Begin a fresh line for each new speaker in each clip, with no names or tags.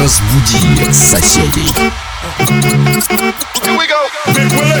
Разбуди соседей.
Here we go. Big Willie.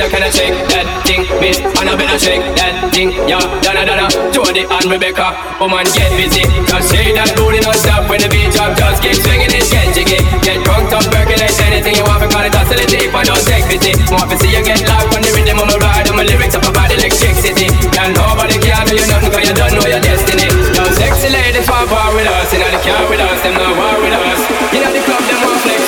Donna, can
I
shake that thing, miss? And I better shake that thing, yeah. Donna, Donna, Jody and Rebecca, woman get busy. Just say that booty no stop when the beat drop. Just keep swinging it, get jiggy, get drunk, up, percolate anything you want. We call it hostility if I don't take pity. More to see you get locked on the rhythm of my ride, on my lyrics up about electricity. Can nobody care do you nothing 'cause you don't know your destiny. Yo, sexy ladies far, far with us, you know they care with us, them not war with us. You know the club them all flex.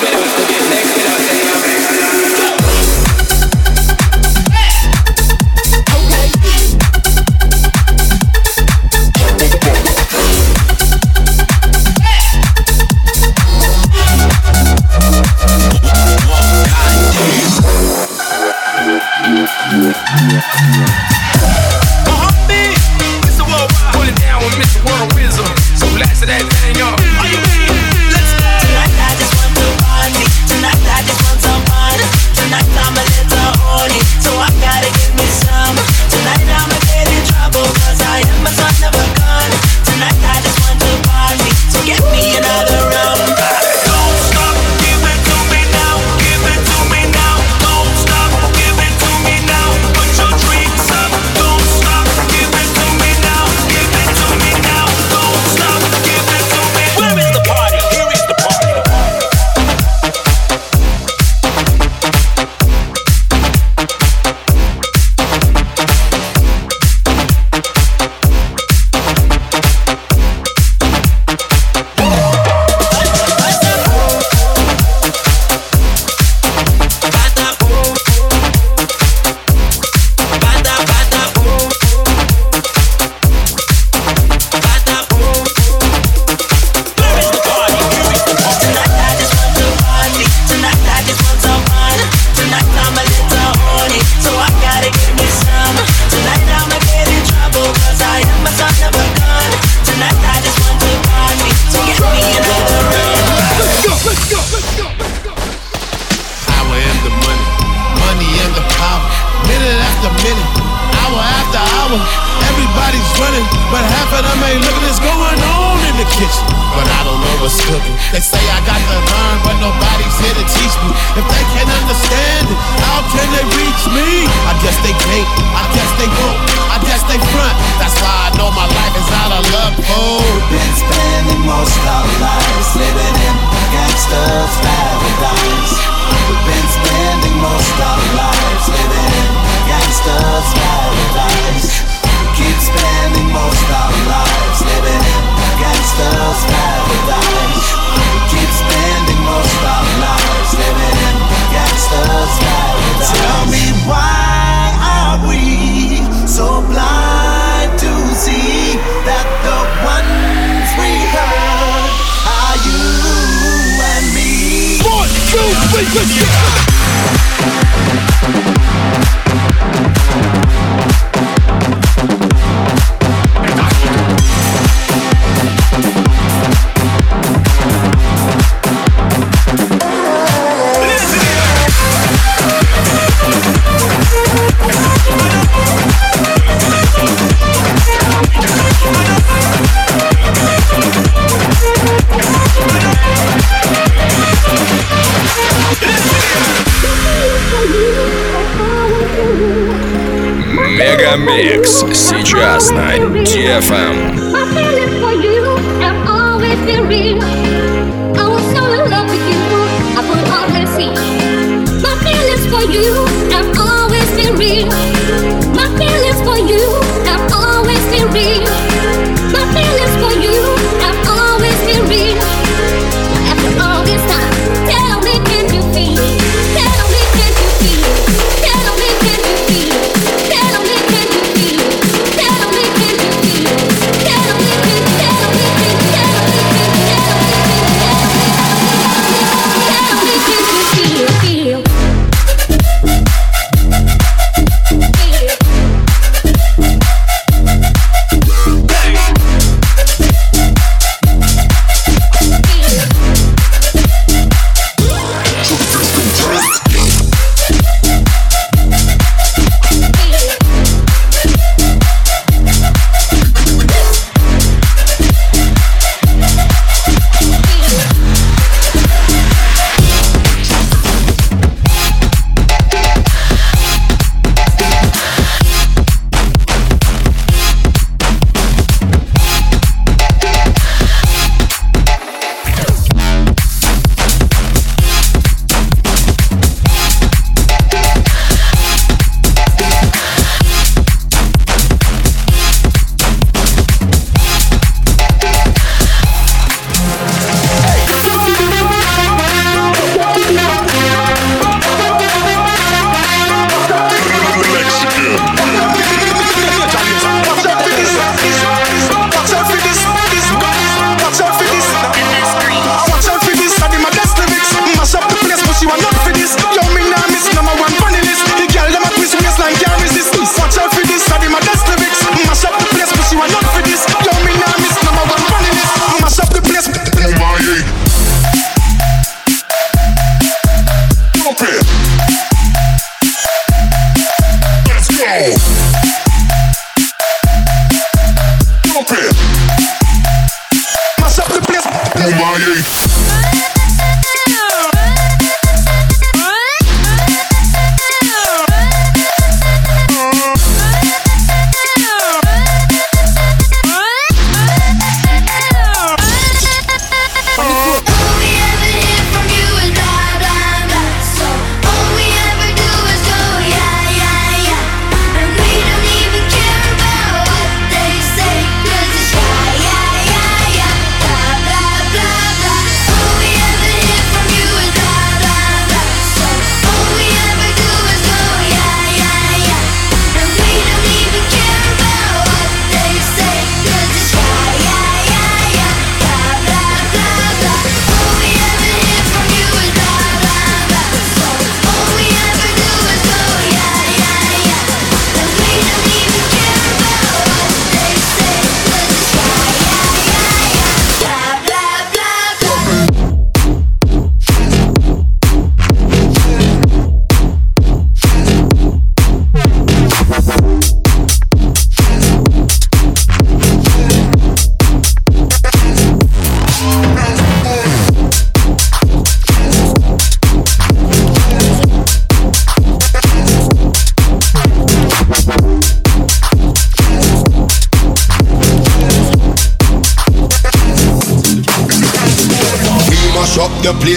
for you always been real. My feelings for you have always been real.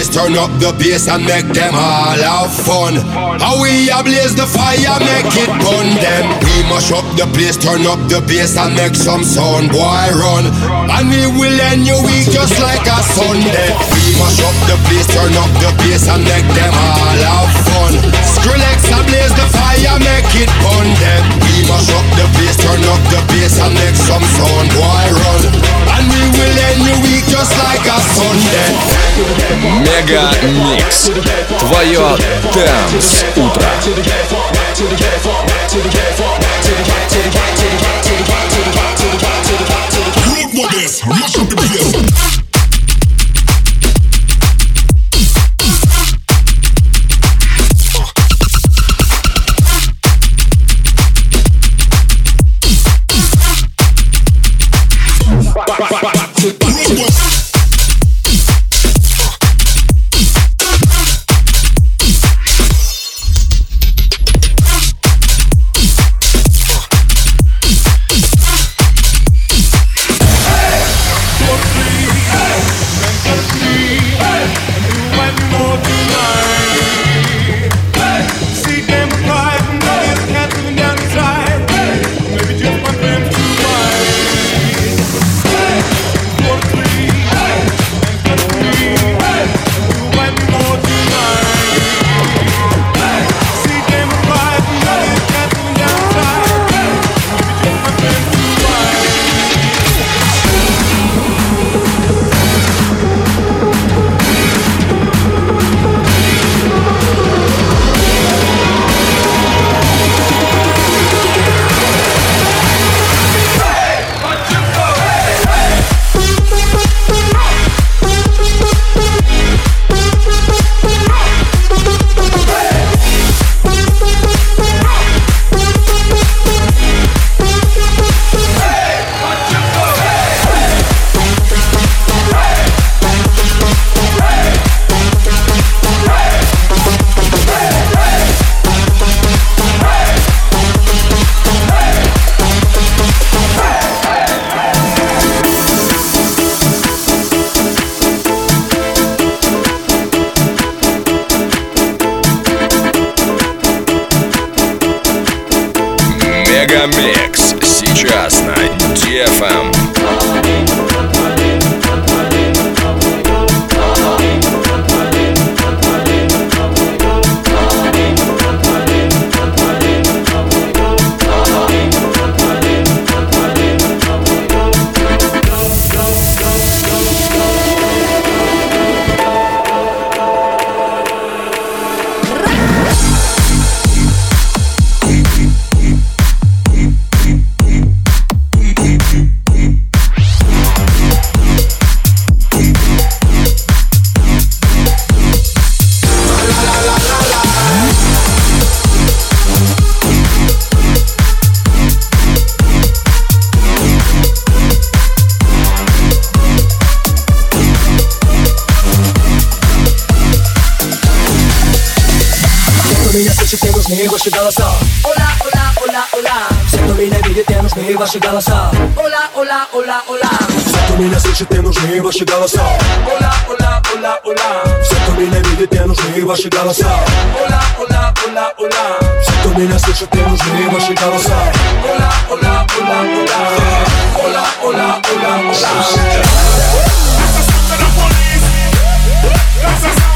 Turn up the bass and make them all have fun. How we ablaze the fire, make it burn them. We mash up the place, turn up the bass and make some sound, boy run. And we will end your week just like a Sunday. We mash up the place, turn up the bass and make them all have fun. Skrillex ablaze the fire, make it burn them. We mash up the place, turn up the bass and make some sound, boy run. And we will end your week just like a Sunday.
Мега Микс. Твое Дэнс Утро.
Look what this, mash up the place.
Domina
se ci tengo snego chegala sa Olá, olá, olá, olá. Se domina vidi tengo snego chegala sa Hola, hola, olá, olá. Se domina se ci tengo snego chegala sa Hola, hola, hola, olá. Se domina vidi tengo snego chegala sa Hola, hola, hola, hola Se domina se ci tengo snego chegala sa Hola, hola, hola, hola Hola, hola, olá, olá. Essa santa é
da
polícia Essa santa